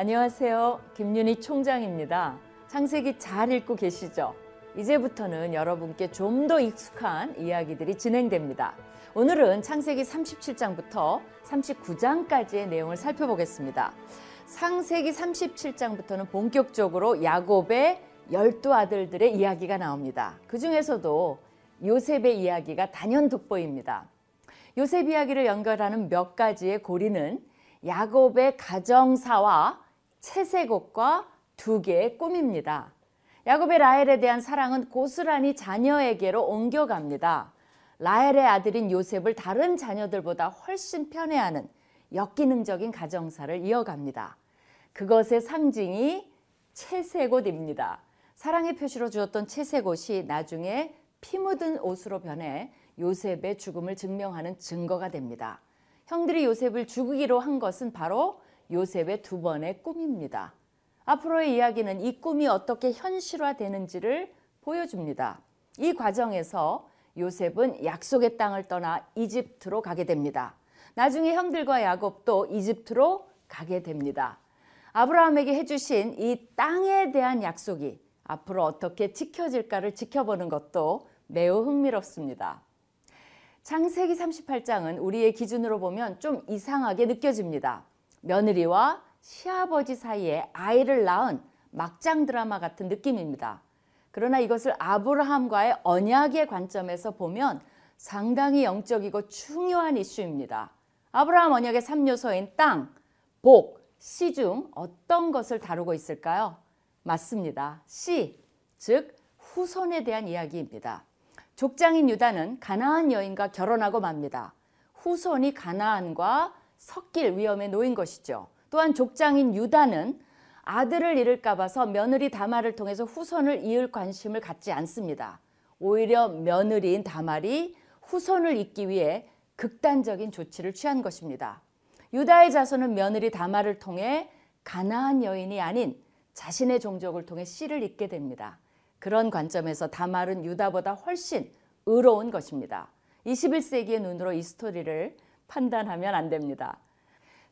안녕하세요. 김윤희 총장입니다. 창세기 잘 읽고 계시죠? 이제부터는 여러분께 좀 더 익숙한 이야기들이 진행됩니다. 오늘은 창세기 37장부터 39장까지의 내용을 살펴보겠습니다. 창세기 37장부터는 본격적으로 야곱의 열두 아들들의 이야기가 나옵니다. 그 중에서도 요셉의 이야기가 단연 돋보입니다. 요셉 이야기를 연결하는 몇 가지의 고리는 야곱의 가정사와 채색 옷과 두 개의 꿈입니다. 야곱의 라헬에 대한 사랑은 고스란히 자녀에게로 옮겨갑니다. 라헬의 아들인 요셉을 다른 자녀들보다 훨씬 편애하는 역기능적인 가정사를 이어갑니다. 그것의 상징이 채색옷입니다. 사랑의 표시로 주었던 채색옷이 나중에 피 묻은 옷으로 변해 요셉의 죽음을 증명하는 증거가 됩니다. 형들이 요셉을 죽이기로 한 것은 바로 요셉의 두 번의 꿈입니다. 앞으로의 이야기는 이 꿈이 어떻게 현실화되는지를 보여줍니다. 이 과정에서 요셉은 약속의 땅을 떠나 이집트로 가게 됩니다. 나중에 형들과 야곱도 이집트로 가게 됩니다. 아브라함에게 해주신 이 땅에 대한 약속이 앞으로 어떻게 지켜질까를 지켜보는 것도 매우 흥미롭습니다. 창세기 38장은 우리의 기준으로 보면 좀 이상하게 느껴집니다. 며느리와 시아버지 사이에 아이를 낳은 막장 드라마 같은 느낌입니다. 그러나 이것을 아브라함과의 언약의 관점에서 보면 상당히 영적이고 중요한 이슈입니다. 아브라함 언약의 3요소인 땅, 복, 시 중 어떤 것을 다루고 있을까요? 맞습니다. 씨, 즉 후손에 대한 이야기입니다. 족장인 유다는 가나안 여인과 결혼하고 맙니다. 후손이 가나안과 섞일 위험에 놓인 것이죠. 또한 족장인 유다는 아들을 잃을까 봐서 며느리 다말을 통해서 후손을 이을 관심을 갖지 않습니다. 오히려 며느리인 다말이 후손을 잇기 위해 극단적인 조치를 취한 것입니다. 유다의 자손은 며느리 다말을 통해 가나안 여인이 아닌 자신의 종족을 통해 씨를 잇게 됩니다. 그런 관점에서 다말은 유다보다 훨씬 의로운 것입니다. 21세기의 눈으로 이 스토리를 판단하면 안 됩니다.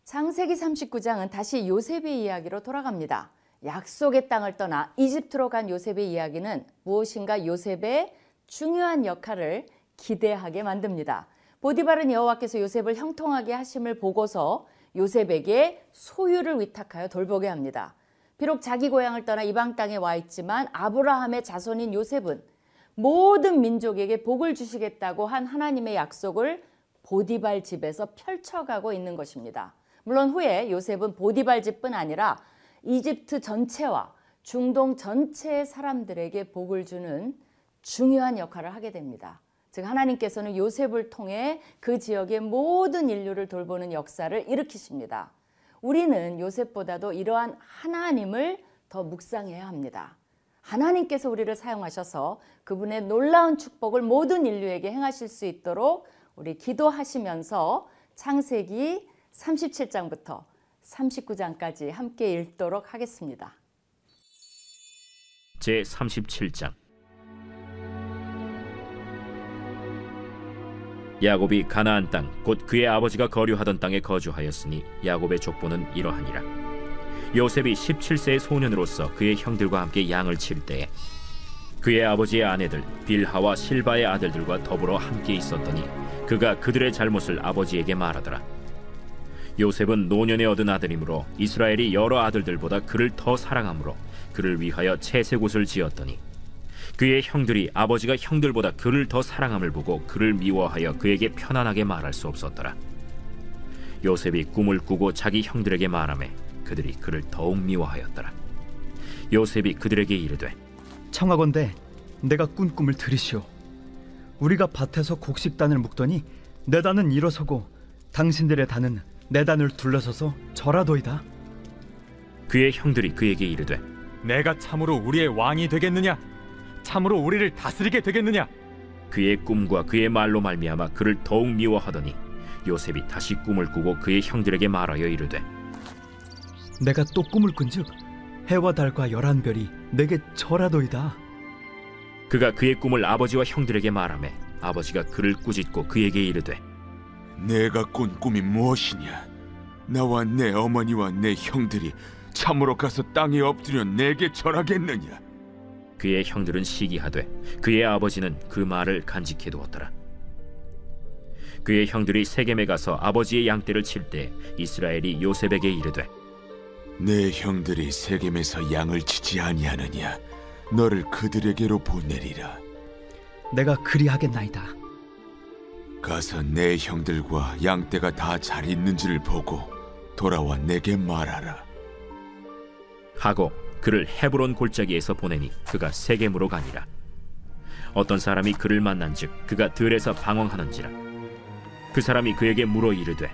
창세기 39장은 다시 요셉의 이야기로 돌아갑니다. 약속의 땅을 떠나 이집트로 간 요셉의 이야기는 무엇인가 요셉의 중요한 역할을 기대하게 만듭니다. 보디발은 여호와께서 요셉을 형통하게 하심을 보고서 요셉에게 소유를 위탁하여 돌보게 합니다. 비록 자기 고향을 떠나 이방 땅에 와 있지만 아브라함의 자손인 요셉은 모든 민족에게 복을 주시겠다고 한 하나님의 약속을 보디발 집에서 펼쳐가고 있는 것입니다. 물론 후에 요셉은 보디발 집뿐 아니라 이집트 전체와 중동 전체의 사람들에게 복을 주는 중요한 역할을 하게 됩니다. 즉 하나님께서는 요셉을 통해 그 지역의 모든 인류를 돌보는 역사를 일으키십니다. 우리는 요셉보다도 이러한 하나님을 더 묵상해야 합니다. 하나님께서 우리를 사용하셔서 그분의 놀라운 축복을 모든 인류에게 행하실 수 있도록 우리 기도하시면서 창세기 37장부터 39장까지 함께 읽도록 하겠습니다. 제 37장 야곱이 가나안 땅 곧 그의 아버지가 거류하던 땅에 거주하였으니 야곱의 족보는 이러하니라 요셉이 17세의 소년으로서 그의 형들과 함께 양을 칠 때에 그의 아버지의 아내들 빌하와 실바의 아들들과 더불어 함께 있었더니 그가 그들의 잘못을 아버지에게 말하더라 요셉은 노년에 얻은 아들이므로 이스라엘이 여러 아들들보다 그를 더 사랑하므로 그를 위하여 채색옷을 지었더니 그의 형들이 아버지가 형들보다 그를 더 사랑함을 보고 그를 미워하여 그에게 편안하게 말할 수 없었더라. 요셉이 꿈을 꾸고 자기 형들에게 말하매 그들이 그를 더욱 미워하였더라. 요셉이 그들에게 이르되 청하건대 내가 꾼 꿈을 들으시오. 우리가 밭에서 곡식단을 묶더니 내 단은 일어서고 당신들의 단은 내 단을 둘러서서 절하도이다. 그의 형들이 그에게 이르되 내가 참으로 우리의 왕이 되겠느냐? 참으로 우리를 다스리게 되겠느냐? 그의 꿈과 그의 말로 말미암아 그를 더욱 미워하더니 요셉이 다시 꿈을 꾸고 그의 형들에게 말하여 이르되 내가 또 꿈을 꾼즉 해와 달과 열한 별이 내게 절하도이다. 그가 그의 꿈을 아버지와 형들에게 말하매 아버지가 그를 꾸짖고 그에게 이르되 내가 꾼 꿈이 무엇이냐? 나와 내 어머니와 내 형들이 참으로 가서 땅에 엎드려 내게 절하겠느냐? 그의 형들은 시기하되 그의 아버지는 그 말을 간직해 두었더라. 그의 형들이 세겜에 가서 아버지의 양떼를 칠 때 이스라엘이 요셉에게 이르되 내 형들이 세겜에서 양을 치지 아니하느냐? 너를 그들에게로 보내리라. 내가 그리하겠나이다. 가서 내 형들과 양떼가 다 잘 있는지를 보고 돌아와 내게 말하라. 하고 그를 헤브론 골짜기에서 보내니 그가 세겜으로 가니라. 어떤 사람이 그를 만난즉 그가 들에서 방황하는지라. 그 사람이 그에게 물어 이르되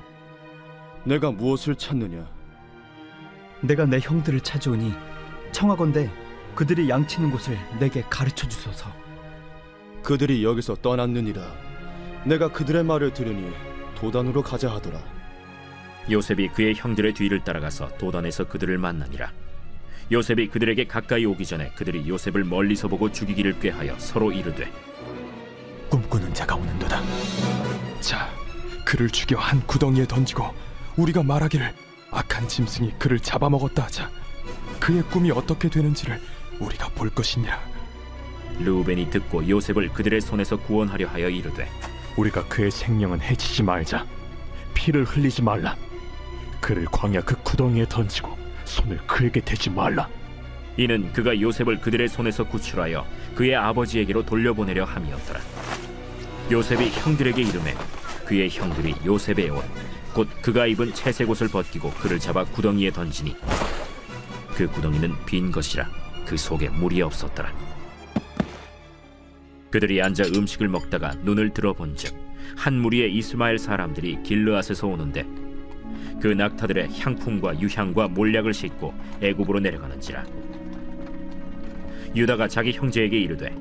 내가 무엇을 찾느냐? 내가 내 형들을 찾아오니 청하건대 그들이 양치는 곳을 내게 가르쳐 주소서. 그들이 여기서 떠났느니라. 내가 그들의 말을 들으니 도단으로 가자 하더라. 요셉이 그의 형들의 뒤를 따라가서 도단에서 그들을 만나니라. 요셉이 그들에게 가까이 오기 전에 그들이 요셉을 멀리서 보고 죽이기를 꾀하여 서로 이르되 꿈꾸는 자가 오는도다. 자, 그를 죽여 한 구덩이에 던지고 우리가 말하기를 악한 짐승이 그를 잡아먹었다 하자. 그의 꿈이 어떻게 되는지를 우리가 볼 것이니라. 르우벤이 듣고 요셉을 그들의 손에서 구원하려 하여 이르되 우리가 그의 생명은 해치지 말자. 피를 흘리지 말라. 그를 광야 그 구덩이에 던지고 손을 그에게 대지 말라. 이는 그가 요셉을 그들의 손에서 구출하여 그의 아버지에게로 돌려보내려 함이었더라. 요셉이 형들에게 이름해 그의 형들이 요셉의 옷, 곧 그가 입은 채색 옷을 벗기고 그를 잡아 구덩이에 던지니 그 구덩이는 빈 것이라 그 속에 물이 없었더라. 그들이 앉아 음식을 먹다가 눈을 들어본즉 한 무리의 이스마엘 사람들이 길르앗에서 오는데 그 낙타들의 향품과 유향과 몰약을 싣고 애굽으로 내려가는지라 유다가 자기 형제에게 이르되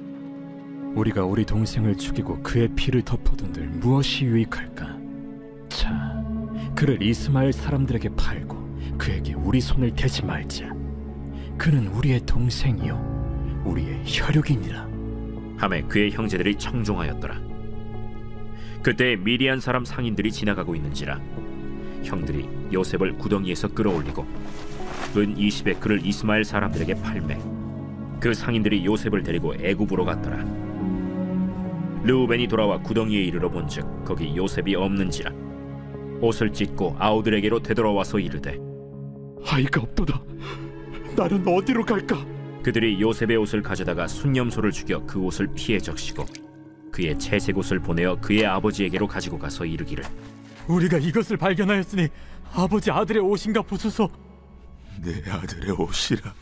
우리가 우리 동생을 죽이고 그의 피를 덮어둔들 무엇이 유익할까? 자, 그를 이스마엘 사람들에게 팔고 그에게 우리 손을 대지 말자. 그는 우리의 동생이요, 우리의 혈육이니라. 함에 그의 형제들이 청종하였더라. 그때 미디안 사람 상인들이 지나가고 있는지라 형들이 요셉을 구덩이에서 끌어올리고 은 20에 그를 이스마엘 사람들에게 팔매 그 상인들이 요셉을 데리고 애굽으로 갔더라. 르우벤이 돌아와 구덩이에 이르러 본즉 거기 요셉이 없는지라 옷을 찢고 아우들에게로 되돌아와서 이르되 아이가 없도다. 나는 어디로 갈까? 그들이 요셉의 옷을 가져다가 순념소를 죽여 그 옷을 피해 적시고 그의 채색 옷을 보내어 그의 아버지에게로 가지고 가서 이르기를 우리가 이것을 발견하였으니 아버지 아들의 옷인가 보소서. 내 아들의 옷이라.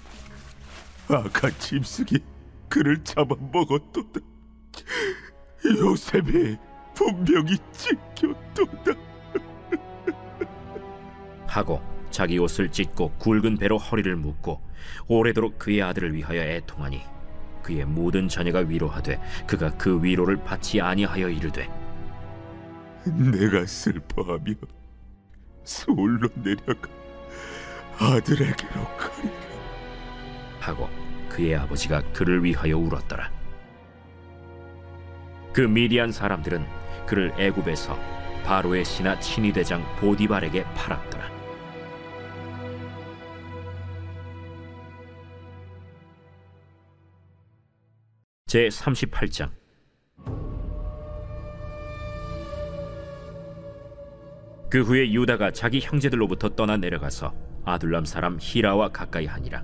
악한 짐승이 그를 잡아먹었도다. 요셉이 분명히 찢겼도다. 하고 자기 옷을 찢고 굵은 배로 허리를 묶고 오래도록 그의 아들을 위하여 애통하니 그의 모든 자녀가 위로하되 그가 그 위로를 받지 아니하여 이르되 내가 슬퍼하며 서울로 내려가 아들에게로 가리라. 하고 그의 아버지가 그를 위하여 울었더라. 그 미디안 사람들은 그를 애굽에서 바로의 신하 친위 대장 보디발에게 팔았더라. 제 38장 그 후에 유다가 자기 형제들로부터 떠나 내려가서 아둘람 사람 히라와 가까이 하니라.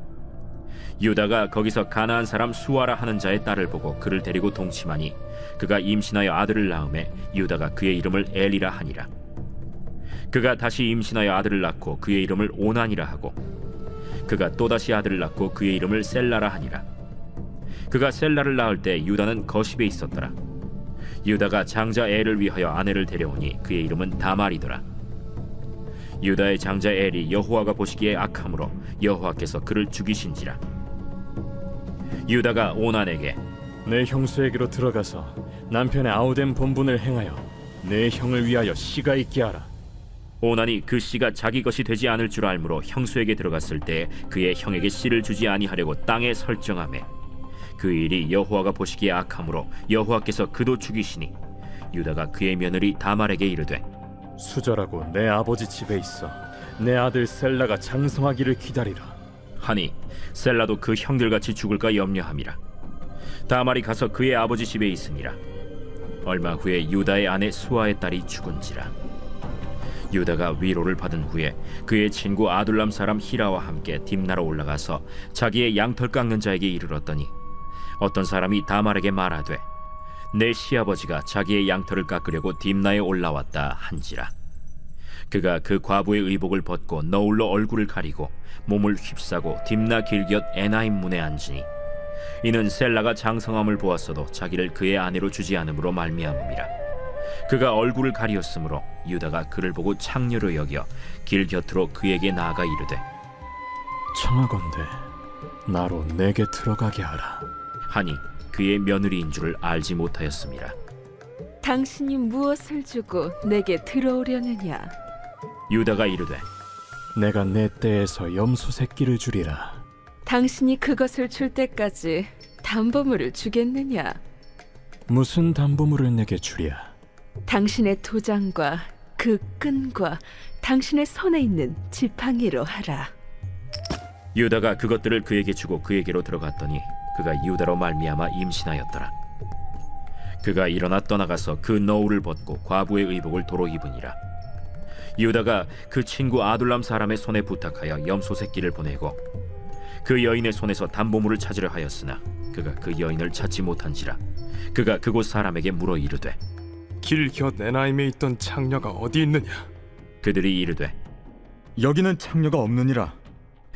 유다가 거기서 가나안 사람 수아라 하는 자의 딸을 보고 그를 데리고 동침하니 그가 임신하여 아들을 낳음에 유다가 그의 이름을 엘이라 하니라. 그가 다시 임신하여 아들을 낳고 그의 이름을 오난이라 하고 그가 또다시 아들을 낳고 그의 이름을 셀라라 하니라. 그가 셀라를 낳을 때 유다는 거십에 있었더라. 유다가 장자 엘을 위하여 아내를 데려오니 그의 이름은 다말이더라. 유다의 장자 엘이 여호와가 보시기에 악함으로 여호와께서 그를 죽이신지라. 유다가 오난에게 내 형수에게로 들어가서 남편의 아우된 본분을 행하여 내 형을 위하여 씨가 있게 하라. 오난이 그 씨가 자기 것이 되지 않을 줄 알므로 형수에게 들어갔을 때 그의 형에게 씨를 주지 아니하려고 땅에 설정하매 그 일이 여호와가 보시기에 악함으로 여호와께서 그도 죽이시니 유다가 그의 며느리 다말에게 이르되 수절하고 내 아버지 집에 있어. 내 아들 셀라가 장성하기를 기다리라. 하니 셀라도 그 형들같이 죽을까 염려함이라. 다말이 가서 그의 아버지 집에 있으니라. 얼마 후에 유다의 아내 수아의 딸이 죽은지라. 유다가 위로를 받은 후에 그의 친구 아둘람 사람 히라와 함께 딥나로 올라가서 자기의 양털 깎는 자에게 이르렀더니 어떤 사람이 다말에게 말하되 내 시아버지가 자기의 양털을 깎으려고 딥나에 올라왔다 한지라 그가 그 과부의 의복을 벗고 너울로 얼굴을 가리고 몸을 휩싸고 딥나 길곁 에나임 문에 앉으니 이는 셀라가 장성함을 보았어도 자기를 그의 아내로 주지 않음으로 말미암음이라 그가 얼굴을 가리었으므로 유다가 그를 보고 창녀로 여겨 길 곁으로 그에게 나아가 이르되 청하건대 나로 내게 들어가게 하라. 하니 그의 며느리인 줄을 알지 못하였습니다 당신이 무엇을 주고 내게 들어오려느냐? 유다가 이르되 내가 내 떼에서 염소 새끼를 주리라. 당신이 그것을 줄 때까지 담보물을 주겠느냐? 무슨 담보물을 내게 주랴? 당신의 도장과 그 끈과 당신의 손에 있는 지팡이로 하라. 유다가 그것들을 그에게 주고 그에게로 들어갔더니 그가 유다로 말미암아 임신하였더라. 그가 일어나 떠나가서 그 너울을 벗고 과부의 의복을 도로 입으니라. 유다가 그 친구 아둘람 사람의 손에 부탁하여 염소 새끼를 보내고 그 여인의 손에서 담보물을 찾으려 하였으나 그가 그 여인을 찾지 못한지라 그가 그곳 사람에게 물어 이르되 길곁 에나임에 있던 창녀가 어디 있느냐? 그들이 이르되 여기는 창녀가 없느니라.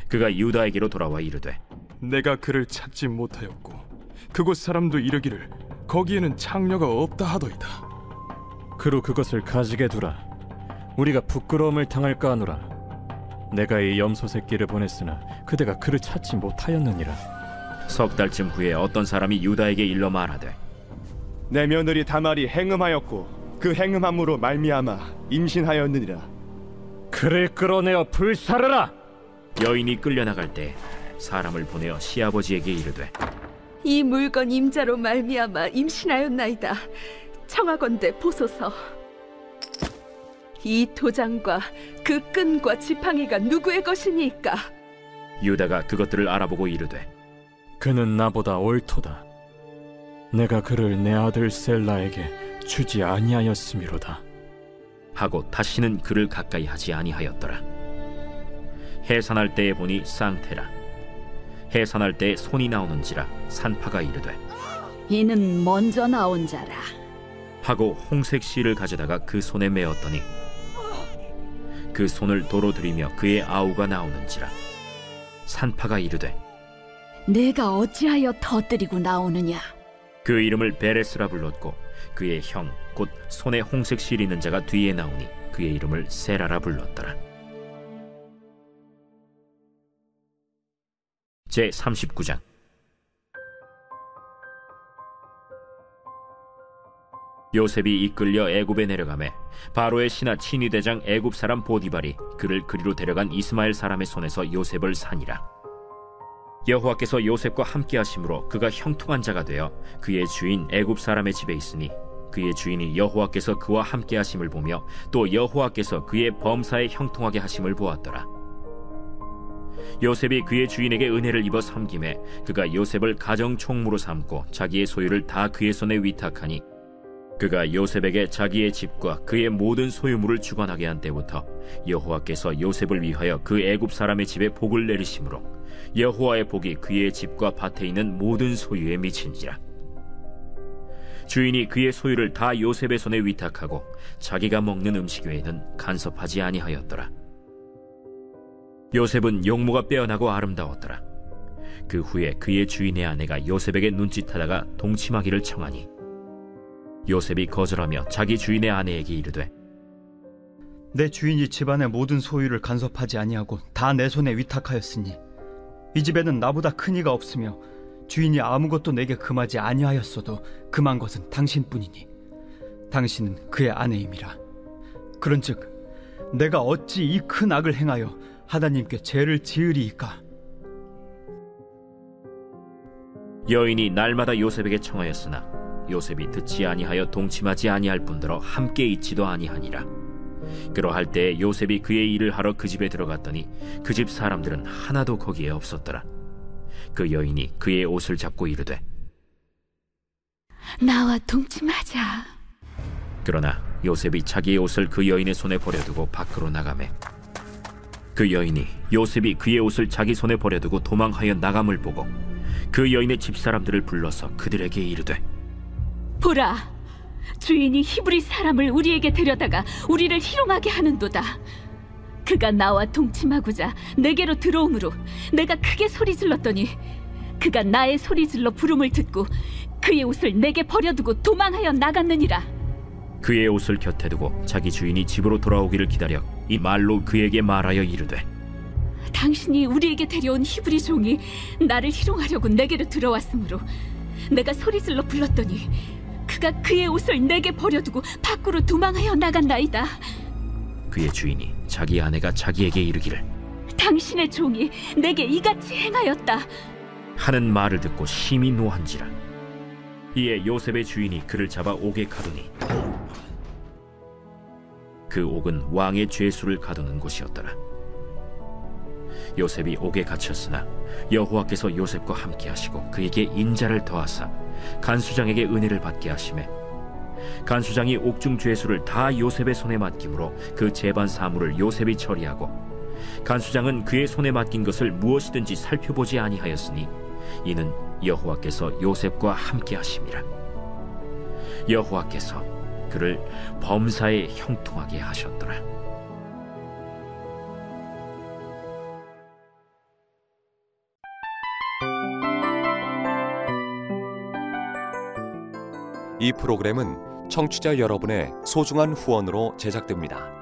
그가 유다에게로 돌아와 이르되 내가 그를 찾지 못하였고 그곳 사람도 이르기를 거기에는 창녀가 없다 하더이다. 그로 그것을 가지게 두라. 우리가 부끄러움을 당할까 하노라. 내가 이 염소 새끼를 보냈으나 그대가 그를 찾지 못하였느니라. 석 달쯤 후에 어떤 사람이 유다에게 일러 말하되 내 며느리 다말이 행음하였고 그 행음함으로 말미암아 임신하였느니라. 그를 끌어내어 불사르라. 여인이 끌려나갈 때 사람을 보내어 시아버지에게 이르되 이 물건 임자로 말미암아 임신하였나이다. 청하건대 보소서. 이 도장과 그 끈과 지팡이가 누구의 것이니까? 유다가 그것들을 알아보고 이르되 그는 나보다 옳도다. 내가 그를 내 아들 셀라에게 주지 아니하였음이로다. 하고 다시는 그를 가까이 하지 아니하였더라. 해산할 때에 보니 쌍태라. 해산할 때에 손이 나오는지라 산파가 이르되 이는 먼저 나온 자라. 하고 홍색 실을 가져다가 그 손에 메었더니 그 손을 도로 들이며 그의 아우가 나오는지라 산파가 이르되 내가 어찌하여 터뜨리고 나오느냐? 그 이름을 베레스라 불렀고 그의 형 곧 손에 홍색 실 있는 자가 뒤에 나오니 그의 이름을 세라라 불렀더라. 제 39장 요셉이 이끌려 애굽에 내려가매 바로의 신하 친위 대장 애굽 사람 보디발이 그를 그리로 데려간 이스마엘 사람의 손에서 요셉을 산이라. 여호와께서 요셉과 함께 하심으로 그가 형통한 자가 되어 그의 주인 애굽 사람의 집에 있으니 그의 주인이 여호와께서 그와 함께 하심을 보며 또 여호와께서 그의 범사에 형통하게 하심을 보았더라. 요셉이 그의 주인에게 은혜를 입어 섬김에 그가 요셉을 가정 총무로 삼고 자기의 소유를 다 그의 손에 위탁하니 그가 요셉에게 자기의 집과 그의 모든 소유물을 주관하게 한 때부터 여호와께서 요셉을 위하여 그 애굽 사람의 집에 복을 내리심으로 여호와의 복이 그의 집과 밭에 있는 모든 소유에 미친지라. 주인이 그의 소유를 다 요셉의 손에 위탁하고 자기가 먹는 음식 외에는 간섭하지 아니하였더라 요셉은 용모가 빼어나고 아름다웠더라. 그 후에 그의 주인의 아내가 요셉에게 눈짓하다가 동침하기를 청하니 요셉이 거절하며 자기 주인의 아내에게 이르되 내 주인이 집안의 모든 소유를 간섭하지 아니하고 다 내 손에 위탁하였으니 이 집에는 나보다 큰 이가 없으며 주인이 아무것도 내게 금하지 아니하였어도 금한 것은 당신뿐이니 당신은 그의 아내임이라. 그런즉 내가 어찌 이 큰 악을 행하여 하나님께 죄를 지으리이까 여인이 날마다 요셉에게 청하였으나 요셉이 듣지 아니하여 동침하지 아니할 뿐더러 함께 있지도 아니하니라 그러할 때 요셉이 그의 일을 하러 그 집에 들어갔더니 그 집 사람들은 하나도 거기에 없었더라. 그 여인이 그의 옷을 잡고 이르되 나와 동침하자. 그러나 요셉이 자기의 옷을 그 여인의 손에 버려두고 밖으로 나가매 그 여인이 요셉이 그의 옷을 자기 손에 버려두고 도망하여 나감을 보고 그 여인의 집사람들을 불러서 그들에게 이르되 보라, 주인이 히브리 사람을 우리에게 데려다가 우리를 희롱하게 하는도다. 그가 나와 동침하고자 내게로 들어오므로 내가 크게 소리 질렀더니 그가 나의 소리 질러 부름을 듣고 그의 옷을 내게 버려두고 도망하여 나갔느니라. 그의 옷을 곁에 두고 자기 주인이 집으로 돌아오기를 기다려 이 말로 그에게 말하여 이르되 당신이 우리에게 데려온 히브리 종이 나를 희롱하려고 내게로 들어왔으므로 내가 소리질러 불렀더니 그가 그의 옷을 내게 버려두고 밖으로 도망하여 나간나이다. 그의 주인이 자기 아내가 자기에게 이르기를 당신의 종이 내게 이같이 행하였다. 하는 말을 듣고 심히 노한지라 이에 요셉의 주인이 그를 잡아 옥에 가두니 그 옥은 왕의 죄수를 가두는 곳이었더라. 요셉이 옥에 갇혔으나 여호와께서 요셉과 함께 하시고 그에게 인자를 더하사 간수장에게 은혜를 받게 하심에 간수장이 옥중 죄수를 다 요셉의 손에 맡김으로 그 재반 사물을 요셉이 처리하고 간수장은 그의 손에 맡긴 것을 무엇이든지 살펴보지 아니하였으니 이는 여호와께서 요셉과 함께 하심이라. 여호와께서 그를 범사에 형통하게 하셨더라 이 프로그램은 청취자 여러분의 소중한 후원으로 제작됩니다.